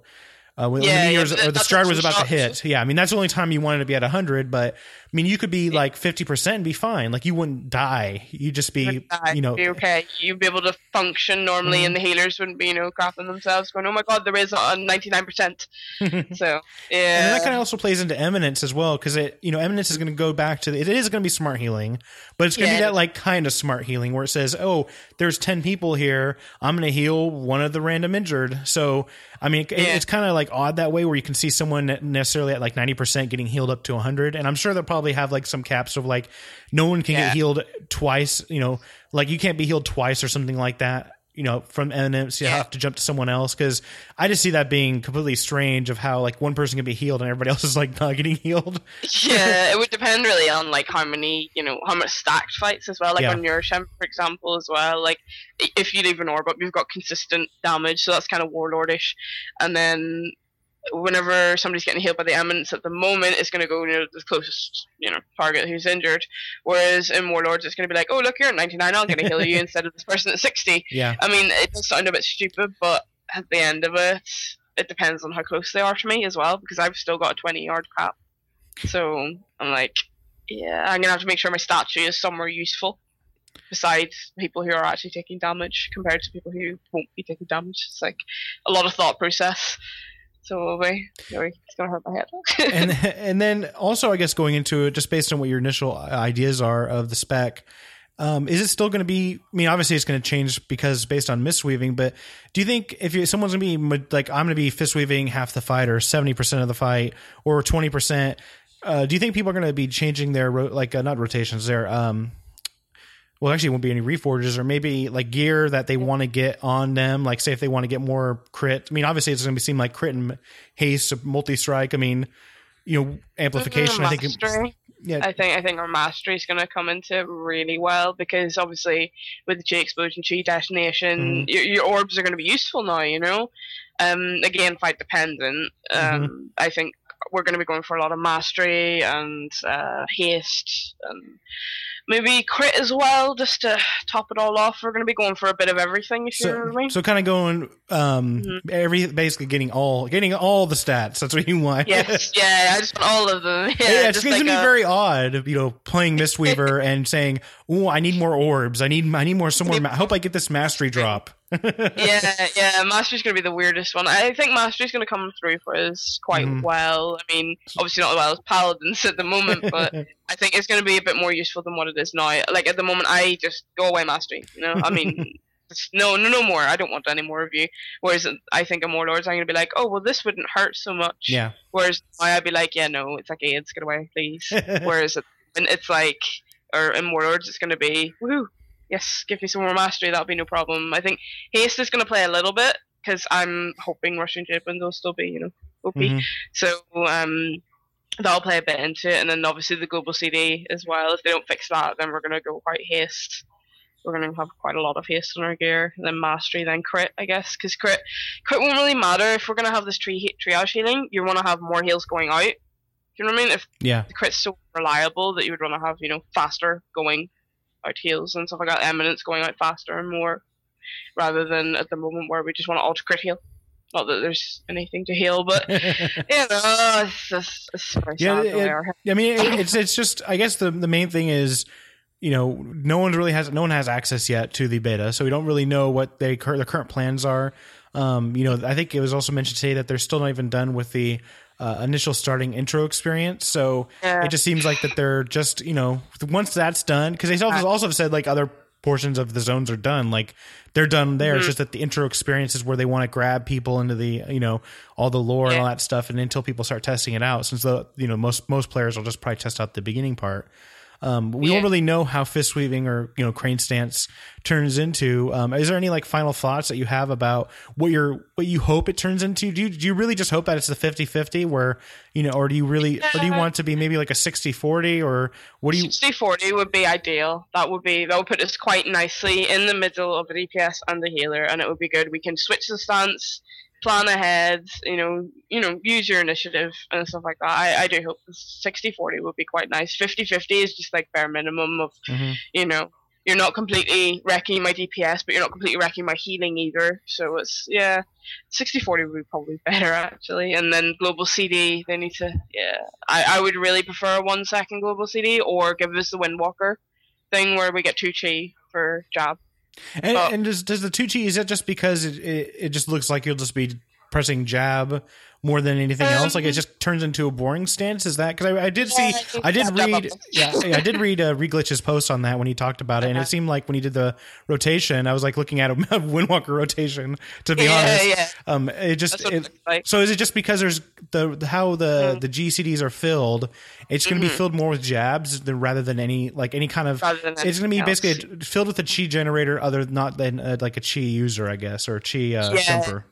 Uh, when, yeah, the yeah, or the stride was about shots. to hit. Yeah, I mean that's the only time you wanted to be at hundred, but I mean you could be like fifty percent and be fine. Like you wouldn't die. You'd just be, you know, be okay. You'd be able to function normally, mm-hmm. and the healers wouldn't be, you know, crapping themselves, going, "Oh my god, there is a ninety nine percent." [LAUGHS] So yeah, and that kind of also plays into eminence as well because it, you know, eminence is going to go back to it is going to be smart healing, but it's going to yeah, be that like kind of smart healing where it says, "Oh, there's ten people here. I'm going to heal one of the random injured." So I mean, yeah. it's kind of like odd that way where you can see someone necessarily at like 90% getting healed up to 100. And I'm sure they'll probably have like some caps of like no one can yeah. get healed twice, you know, like you can't be healed twice or something like that you know, from eminence, you yeah. have to jump to someone else. Cause I just see that being completely strange of how like one person can be healed and everybody [LAUGHS] else is like not getting healed. yeah, it would depend really on like how many, you know, how much stacked fights as well. Like yeah. on Norushen, for example, as well. Like if you leave an orb up, you've got consistent damage. So that's kind of warlordish. And then whenever somebody's getting healed by the eminence at the moment, it's going to go you know the closest you know target who's injured. Whereas in Warlords, it's going to be like, oh look, you're at 99, I'm going to heal you [LAUGHS] instead of this person at 60. Yeah. I mean, it does sound a bit stupid, but at the end of it, it depends on how close they are to me as well, because I've still got a 20 yard cap. So I'm like, yeah, I'm gonna have to make sure my statue is somewhere useful besides people who are actually taking damage compared to people who won't be taking damage. It's like a lot of thought process. So we, it's gonna hurt my head. [LAUGHS] and and then also, I guess going into it, just based on what your initial ideas are of the spec, um, is it still going to be? I mean, obviously it's going to change because based on mistweaving. But do you think if you, someone's going to be like, I'm going to be fist weaving half the fight, or seventy percent of the fight, or twenty percent? Uh, do you think people are going to be changing their like uh, not rotations, their um, well, actually, won't be any reforges or maybe like gear that they want to get on them. Like, say, if they want to get more crit. I mean, obviously, it's going to seem like crit and haste, multi strike. I mean, you know, amplification. I think. Yeah. I think I think our mastery is going to come into really well because obviously with the Chi explosion, Chi detonation, mm-hmm. your, your, orbs are going to be useful now. You know, um, again, fight dependent. Um, mm-hmm. I think we're going to be going for a lot of mastery and uh, haste and maybe crit as well, just to top it all off. We're going to be going for a bit of everything, if you know what I So, mean. so kind of going, um, Mhm. every basically getting all, getting all the stats. That's what you want. yes, [LAUGHS] yeah, I just want all of them. Yeah, Yeah, it's just going to like be a- very odd, you know, playing Mistweaver [LAUGHS] and saying, "Oh, I need more orbs. I need, I need more. Some more. Ma- I hope I get this mastery drop." Yeah, [LAUGHS] yeah, Mastery's going to be the weirdest one. I think Mastery's going to come through for us quite Mhm. well. I mean, obviously not as well as Paladins at the moment, but [LAUGHS] I think it's going to be a bit more useful than what it is now. Like at the moment, I just go away Mastery. You know, I mean, [LAUGHS] no, no, no more. I don't want any more of you. Whereas I think in Warlords, I'm going to be like, oh, well, this wouldn't hurt so much. yeah. Whereas now I'd be like, yeah, no, it's like AIDS, get away, please. Whereas it, and it's like, or in Warlords, it's going to be, woohoo, yes, give me some more mastery, that'll be no problem. I think Haste is going to play a little bit because I'm hoping Rushing Jade Wind will still be, you know, OP. Mhm. So um, that'll play a bit into it, and then obviously the global CD as well. If they don't fix that, then we're going to go quite Haste. We're going to have quite a lot of haste on our gear, then mastery, then crit, I guess, because crit, crit won't really matter if we're going to have this tree triage healing. You want to have more heals going out. Do you know what I mean? If Yeah. the crit's so reliable that you would want to have, you know, faster going out heals and stuff like that, eminence going out faster and more, rather than at the moment where we just want to auto crit heal. Not that there's anything to heal, but [LAUGHS] you know, it's just it's Yeah, it- our I mean, it, it's it's just. I guess the the main thing is, you know, no one really has no one has access yet to the beta, so we don't really know what they cur- the current plans are. Um, you know, I think it was also mentioned today that they're still not even done with the uh, initial starting intro experience. So Yeah. it just seems like that they're just you know once that's done because they also also have said like other portions of the zones are done like they're done there it's Mhm. just that the intro experience is where they want to grab people into the you know all the lore and all that stuff and until people start testing it out since the you know most most players will just probably test out the beginning part um, we Yeah. won't really know how fist weaving or you know crane stance turns into. Um, is there any like final thoughts that you have about what you're what you hope it turns into? Do you, do you really just hope that it's the 50-50 where you know, or do you really, or do you want it to be maybe like a 60-40 or what do you? 60 40 would be ideal. That would be that would put us quite nicely in the middle of the DPS and the healer, and it would be good. We can switch the stance, plan ahead, you know, you know, use your initiative and stuff like that. I, I do hope 60 40 would be quite nice. 50 50 is just like bare minimum of, Mhm. you know, you're not completely wrecking my DPS, but you're not completely wrecking my healing either. So it's yeah, 60 40 would be probably [LAUGHS] better actually. And then global CD, they need to yeah. I, I would really prefer a one second global CD or give us the Windwalker thing where we get two chi for jab. And, Uh, and does does the two G is that just because it, it it just looks like you'll just be pressing jab more than anything else? Like it Um, just turns into a boring stance. Is that because I, I did Yeah, see I did read yeah [LAUGHS] I did read uh, Reglitch's post on that when he talked about it, and it Uh-huh. seemed like when he did the rotation, I was like looking at a [LAUGHS] Windwalker rotation. To be yeah, honest, yeah. um, it just it, like. so is it just because there's the how the Mhm. the GCDs are filled? It's going to be Mhm. filled more with jabs than, rather than any like any kind of. It's going to be else. basically filled with a chi generator, other not than uh, like a chi user, I guess, or chi uh, Yeah. jumper.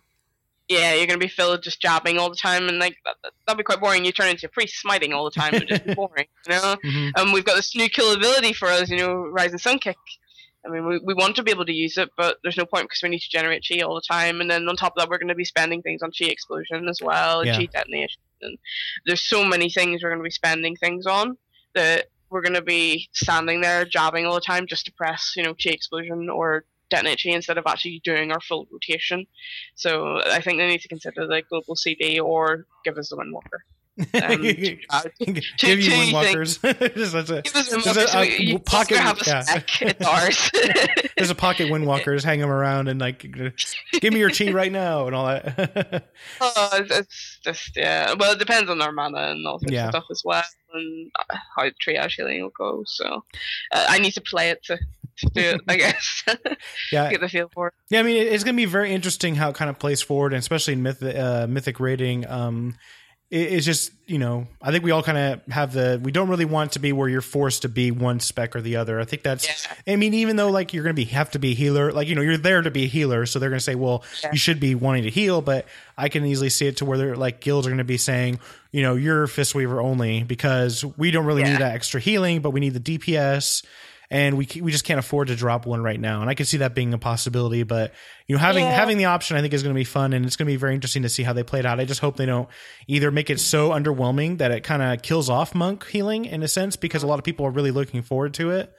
Yeah, you're gonna be filled just jabbing all the time, and like that, that'd be quite boring. You turn into a priest smiting all the time, it'd just be boring, you know. Mhm. Um, we've got this new kill ability for us, you know, Rising Sun Kick. I mean, we, we want to be able to use it, but there's no point because we need to generate chi all the time. And then on top of that, we're going to be spending things on chi explosion as well, and Yeah. chi detonation. And there's so many things we're going to be spending things on that we're going to be standing there jabbing all the time just to press, you know, chi explosion or detonate instead of actually doing our full rotation. So I think they need to consider the global CD or give us the Windwalker. [LAUGHS] Um, [LAUGHS] uh, Give you windwalkers. There's a- so a you pocket- have a yeah. It's [LAUGHS] ours. There's a pocket windwalker. Just hang them around and like, give me your chi right now and all that. Oh, it's, it's just yeah. Well, it depends on our mana and all sorts Yeah. of stuff as well, and uh, how triage healing will go. So uh, I need to play it to, to I guess. [LAUGHS] yeah, Get the feel for it. Yeah, I mean, it's going to be very interesting how it kind of plays forward, and especially in myth, uh, mythic rating. Um, it, it's just you know, I think we all kind of have the. We don't really want to be where you're forced to be one spec or the other. I think that's. Yeah. I mean, even though like you're going to be have to be a healer, like you know, you're there to be a healer, so they're going to say, well, Yeah. you should be wanting to heal. But I can easily see it to where they're like guilds are going to be saying, you know, you're fist weaver only because we don't really Yeah. need that extra healing, but we need the DPS. And we we just can't afford to drop one right now. And I can see that being a possibility, but you know, having Yeah. having the option, I think is going to be fun, and it's going to be very interesting to see how they play it out. I just hope they don't either make it so underwhelming that it kind of kills off monk healing in a sense, because a lot of people are really looking forward to it.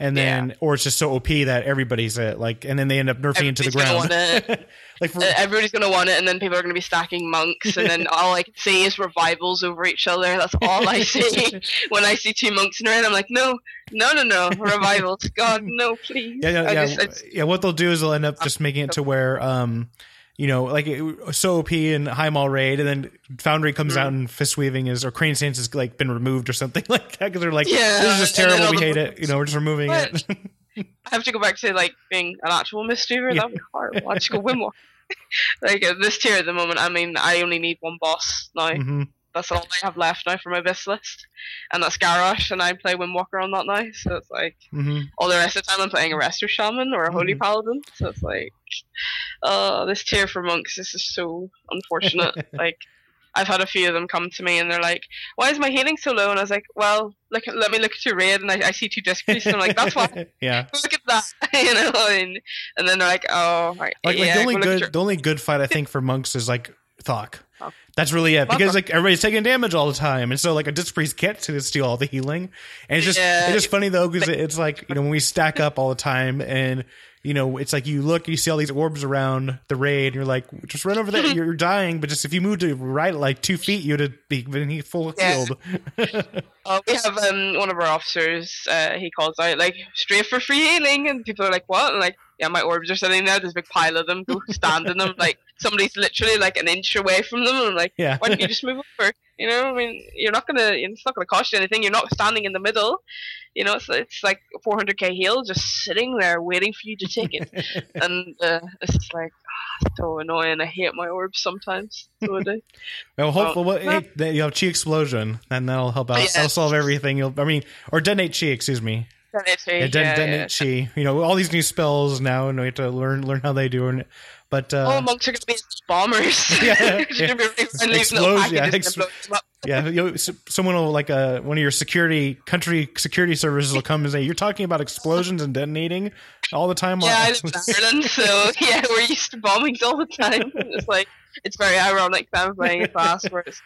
And then, or it's just so OP that everybody's it, like, and then they end up nerfing it to the ground. [LAUGHS] like, for, everybody's gonna want it, and then people are gonna be stacking monks, and then all I can see is revivals over each other. That's all I see [LAUGHS] when I see two monks in a ring. I'm like, no, no, no, no, revivals. God, no, please. yeah, yeah, I yeah, just- just- yeah. What they'll do is they'll end up just making it to where, um, you know, like it, so OP and Highmaul raid, and then Foundry comes Mm-hmm. out and fist weaving is or Crane Stance has like been removed or something [LAUGHS] like that because they're like, Yeah, this is just terrible. We hate it. You know, we're just removing What? it. I have to go back to like being an actual mistweaver. [LAUGHS] Yeah. That'd be hard. I'll just go win more. [LAUGHS] like this tier at the moment, I mean, I only need one boss now. Mhm. That's all I have left now for my best list, and that's Garrosh, and I play Windwalker on that now. So it's like Mhm. all the rest of the time I'm playing a Resto Shaman or a Holy Mhm. Paladin. So it's like, oh, this tier for monks. This is so unfortunate. [LAUGHS] like. I've had a few of them come to me and they're like, "Why is my healing so low?" And I was like, "Well, look, let me look at your raid." And I, I see two disc priests, and I'm like, "That's why." [LAUGHS] yeah. [LAUGHS] look at that, you know, and, and then they're like, oh, right, Like, yeah, like the only go look at good your- the only good fight I think for monks is like Thok. That's really it because like everybody's taking damage all the time, and so like a disc priest to steal all the healing, and it's just Yeah. it's just funny though because it's like you know when we stack up all the time and. You know, it's like you look, you see all these orbs around the raid, and you're like, just run over there. [LAUGHS] You're, dying, but just if you move to right like two feet, you'd have be- been full Yeah. healed. Oh, [LAUGHS] we have um one of our officers. Uh, he calls out like straight for free healing, and people are like, "What?" And like, yeah, my orbs are sitting there. There's a big pile of them. Go stand in them. Like somebody's literally like an inch away from them. And I'm like, yeah. why don't you just move over? You know, I mean, you're not gonna. It's not gonna cost you anything. You're not standing in the middle. You know, it's it's like 400k heal just sitting there waiting for you to take it. [LAUGHS] and uh, it's just like ah, so annoying. I hate my orbs sometimes. So I do. [LAUGHS] Well, hopefully, Well, well, hey, you have chi explosion, and that'll help out. Yeah. That'll solve everything. You'll, I mean, or detonate chi. Excuse me. It's a- Yeah, den- yeah, detonate yeah. chi. You know, all these new spells now, and we have to learn learn how they do. And but Oh, uh, monks are gonna be bombers. [LAUGHS] Yeah, [LAUGHS] You're yeah. gonna be really fun, leaving little Explosion, yeah, ex- and blow them up. yeah, you someone will like uh, one of your security country security services will come and say, "You're talking about explosions and detonating all the time." Yeah, I live in Ireland, so yeah, we're used to bombings all the time. It's like it's very ironic that I'm playing a class where it's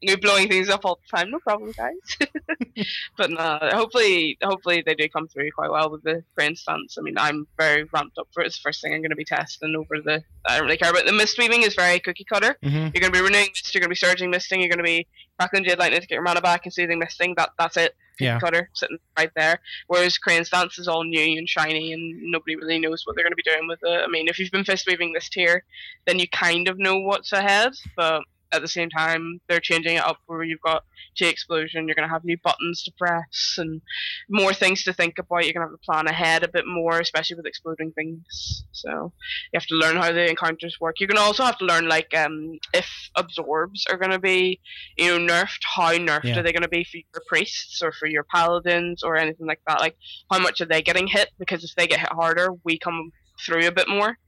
gonna be you're blowing things up all the time. No problem, guys. [LAUGHS] but no, hopefully, hopefully they do come through quite well with the crane stance. I mean, I'm very ramped up for it. It's the first thing I'm going to be testing over the. I don't really care about the mist weaving is very cookie cutter. hmm You're going to be renewing mist. You're going to be surging misting. You're going to be crackling jade lightning to get your mana back and soothing misting. That that's it. Yeah. Cutter sitting right there. Whereas Crane Stance is all new and shiny, and nobody really knows what they're going to be doing with it. I mean, if you've been fist weaving this tier, then you kind of know what's ahead, but at the same time, they're changing it up where you've got Chi Explosion, you're going to have new buttons to press, and more things to think about. You're going to have to plan ahead a bit more, especially with exploding things. So you have to learn how the encounters work. You're going to also have to learn, like, um, if absorbs are going to be, you know, nerfed, how nerfed Yeah. are they going to be for your priests or for your paladins or anything like that? Like, how much are they getting hit? Because if they get hit harder, we come through a bit more.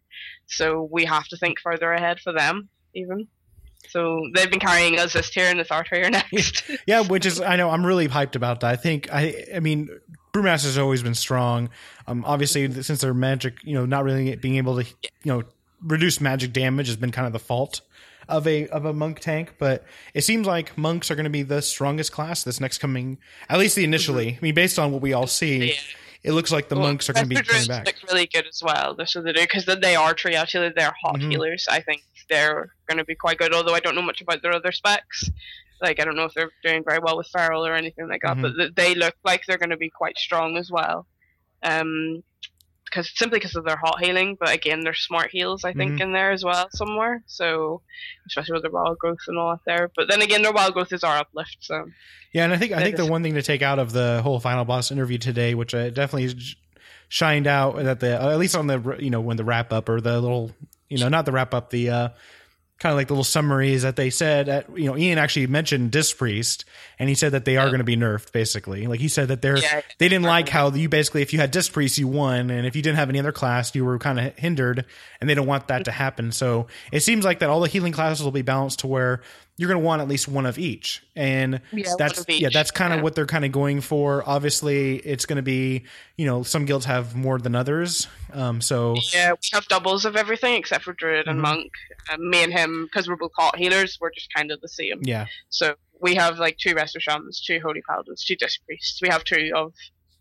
So we have to think further ahead for them, even. So they've been carrying us this tier, and it's our tier next. Yeah, which is I know I'm really hyped about that. I think I I mean Brewmaster's always been strong. Um, obviously since their magic, you know, not really being able to you know reduce magic damage has been kind of the fault of a of a monk tank. But it seems like monks are going to be the strongest class this next coming, at least the initially. I mean, based on what we all see, Yeah. it looks like the Well, monks are going to be coming back. look really good as well. What they do because they are triage healers. They're hot Mhm. healers. I think they're going to be quite good. Although I don't know much about their other specs. Like I don't know if they're doing very well with feral or anything like that. Mhm. But they look like they're going to be quite strong as well. Um, because simply because of their hot healing. But again, there's smart heals I think Mhm. in there as well somewhere. So especially with their wild growth and all that there. But then again, their wild growth is our uplift. So Yeah, and I think I think the one thing to take out of the whole final boss interview today, which I definitely sh- shined out that the uh, at least on the you know when the wrap up or the little you know not the wrap up the uh kind of like the little summaries that they said at you know Ian actually mentioned Disc Priest and he said that they are Yeah. going to be nerfed basically. Like he said that they're yeah, they didn't like how you basically if you had Disc Priest you won and if you didn't have any other class you were kind of hindered and they don't want that to happen. So it seems like that all the healing classes will be balanced to where you're going to want at least one of each, and Yeah, that's yeah, that's kind of yeah. what they're kind of going for. Obviously, it's going to be you know some guilds have more than others, um, so Yeah, we have doubles of everything except for druid and Mhm. monk. Um, me and him, because we're both hot healers, we're just kind of the same. yeah, So we have like two resto shamans, two holy paladins, two disc priests. We have two of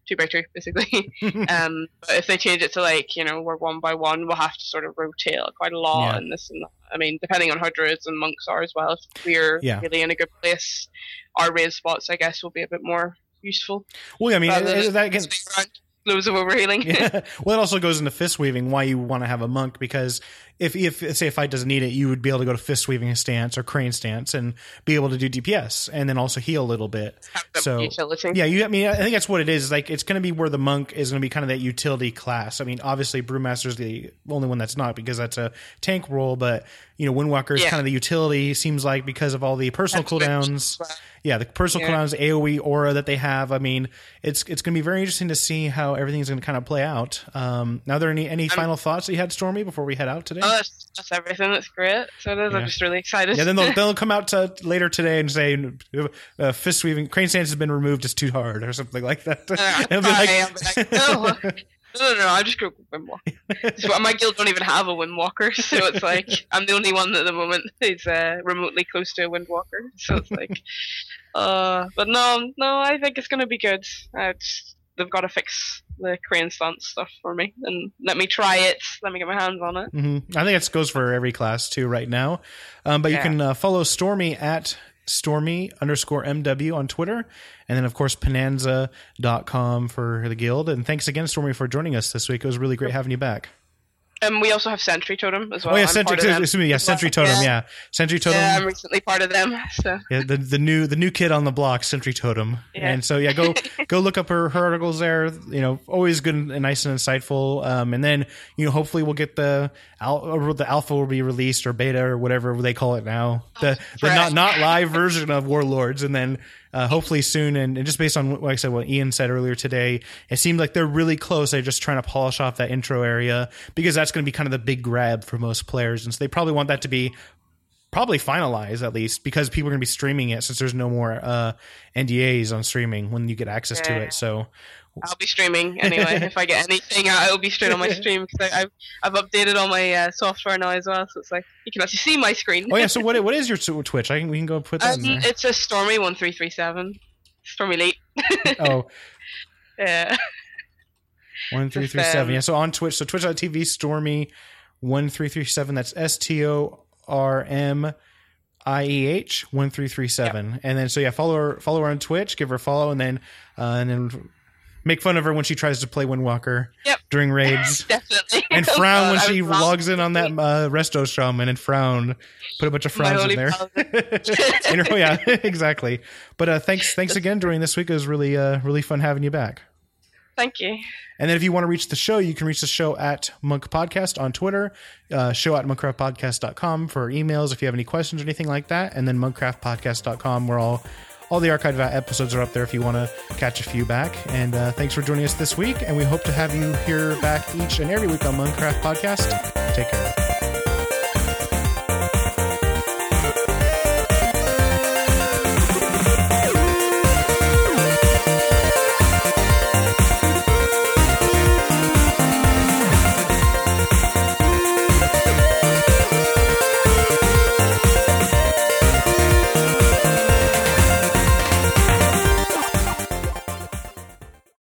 two by two basically. [LAUGHS] [LAUGHS] um, but if they change it to like you know we're one by one, we'll have to sort of rotate quite a lot Yeah. and this and that. I mean, depending on how druids and monks are as well. If we're Yeah. really in a good place, our raid spots I guess will be a bit more useful. well, yeah, I mean it- that around loads of overhealing. yeah. [LAUGHS] Well, it also goes into fist weaving. Why you want to have a monk because if if say if fight doesn't need it, you would be able to go to fist weaving stance or crane stance and be able to do DPS and then also heal a little bit. Have a bit So, utility. Yeah, you. I mean, I think that's what it is. Like, it's going to be where the monk is going to be kind of that utility class. I mean, obviously, brewmaster's the only one that's not because that's a tank role. But you know, windwalker is Yeah. kind of the utility. Seems like because of all the personal That's cooldowns. Yeah, the personal Yeah. cooldowns, AOE aura that they have. I mean, it's it's going to be very interesting to see how everything's going to kind of play out. Um, now, are there any any final thoughts that you had, Stormy, before we head out today? Oh, that's, that's everything. That's great. So it is. Yeah. I'm just really excited. yeah, then they'll, [LAUGHS] they'll come out to later today and say uh, fist weaving crane stance has been removed. It's too hard or something like that. Uh, [LAUGHS] be I'll like, [LAUGHS] no, no, no, no, I just go Windwalker. So my guild don't even have a Windwalker, so it's like I'm the only one at the moment who's uh, remotely close to a Windwalker. So it's like, uh, but no, no, I think it's gonna be good. Uh, it's, they've got to fix the crane stance stuff for me and let me try it. Let me get my hands on it. hmm I think it goes for every class too right now. Um, but you can uh, follow Stormy at Stormy underscore MW on Twitter. And then, of course, Pananza.com for the guild. And thanks again, Stormy, for joining us this week. It was really great having you back. Um, we also have Sentry Totem as well. oh, yeah, I'm Sentry, part of them excuse me, yeah, as. Sentry Totem, yeah. Sentry Totem. Yeah, I'm recently part of them. [LAUGHS] So Yeah, the the new the new kid on the block, Sentry Totem, Yeah. and so yeah, go [LAUGHS] go look up her, her articles there. You know, always good and nice and insightful. Um, and then you know, hopefully we'll get the al- or the alpha will be released or beta or whatever they call it now. The the not not live version of Warlords, and then uh, hopefully soon. And, and just based on what like I said, what Ian said earlier today, it seemed like they're really close. They're just trying to polish off that intro area because that's going to be kind of the big grab for most players, and so they probably want that to be probably finalized at least because people are going to be streaming it since there's no more uh, NDAs on streaming when you get access to it. So I'll be streaming anyway. if I get anything out, it'll be straight on my stream because I've I've updated all my uh, software now as well, so it's like you can actually see my screen. oh yeah, so what what is your Twitch? I can we can go put that Um, it's a Stormy one three three seven. Stormy late. [LAUGHS] Oh, Yeah. one three three seven. Yeah, so on Twitch, so twitch.tv Stormy one three three seven. That's S T O R M I E H one three three seven. And then so yeah, follow her follow her on Twitch, give her a follow, and then uh, and then make fun of her when she tries to play Windwalker Yep. during [LAUGHS] raids. Definitely. and [LAUGHS] frown when she logs in on that uh, resto shaman and frown put a bunch of frowns in there And- [LAUGHS] oh yeah exactly but uh, thanks thanks again during this week it was really uh, really fun having you back Thank you. and then if you want to reach the show you can reach the show at monk podcast on twitter uh, show at monkcraftpodcast.com for emails if you have any questions or anything like that and then monkcraftpodcast.com where all all the archived episodes are up there if you want to catch a few back. And uh, thanks for joining us this week. And we hope to have you here back each and every week on Monkcraft Podcast. Take care.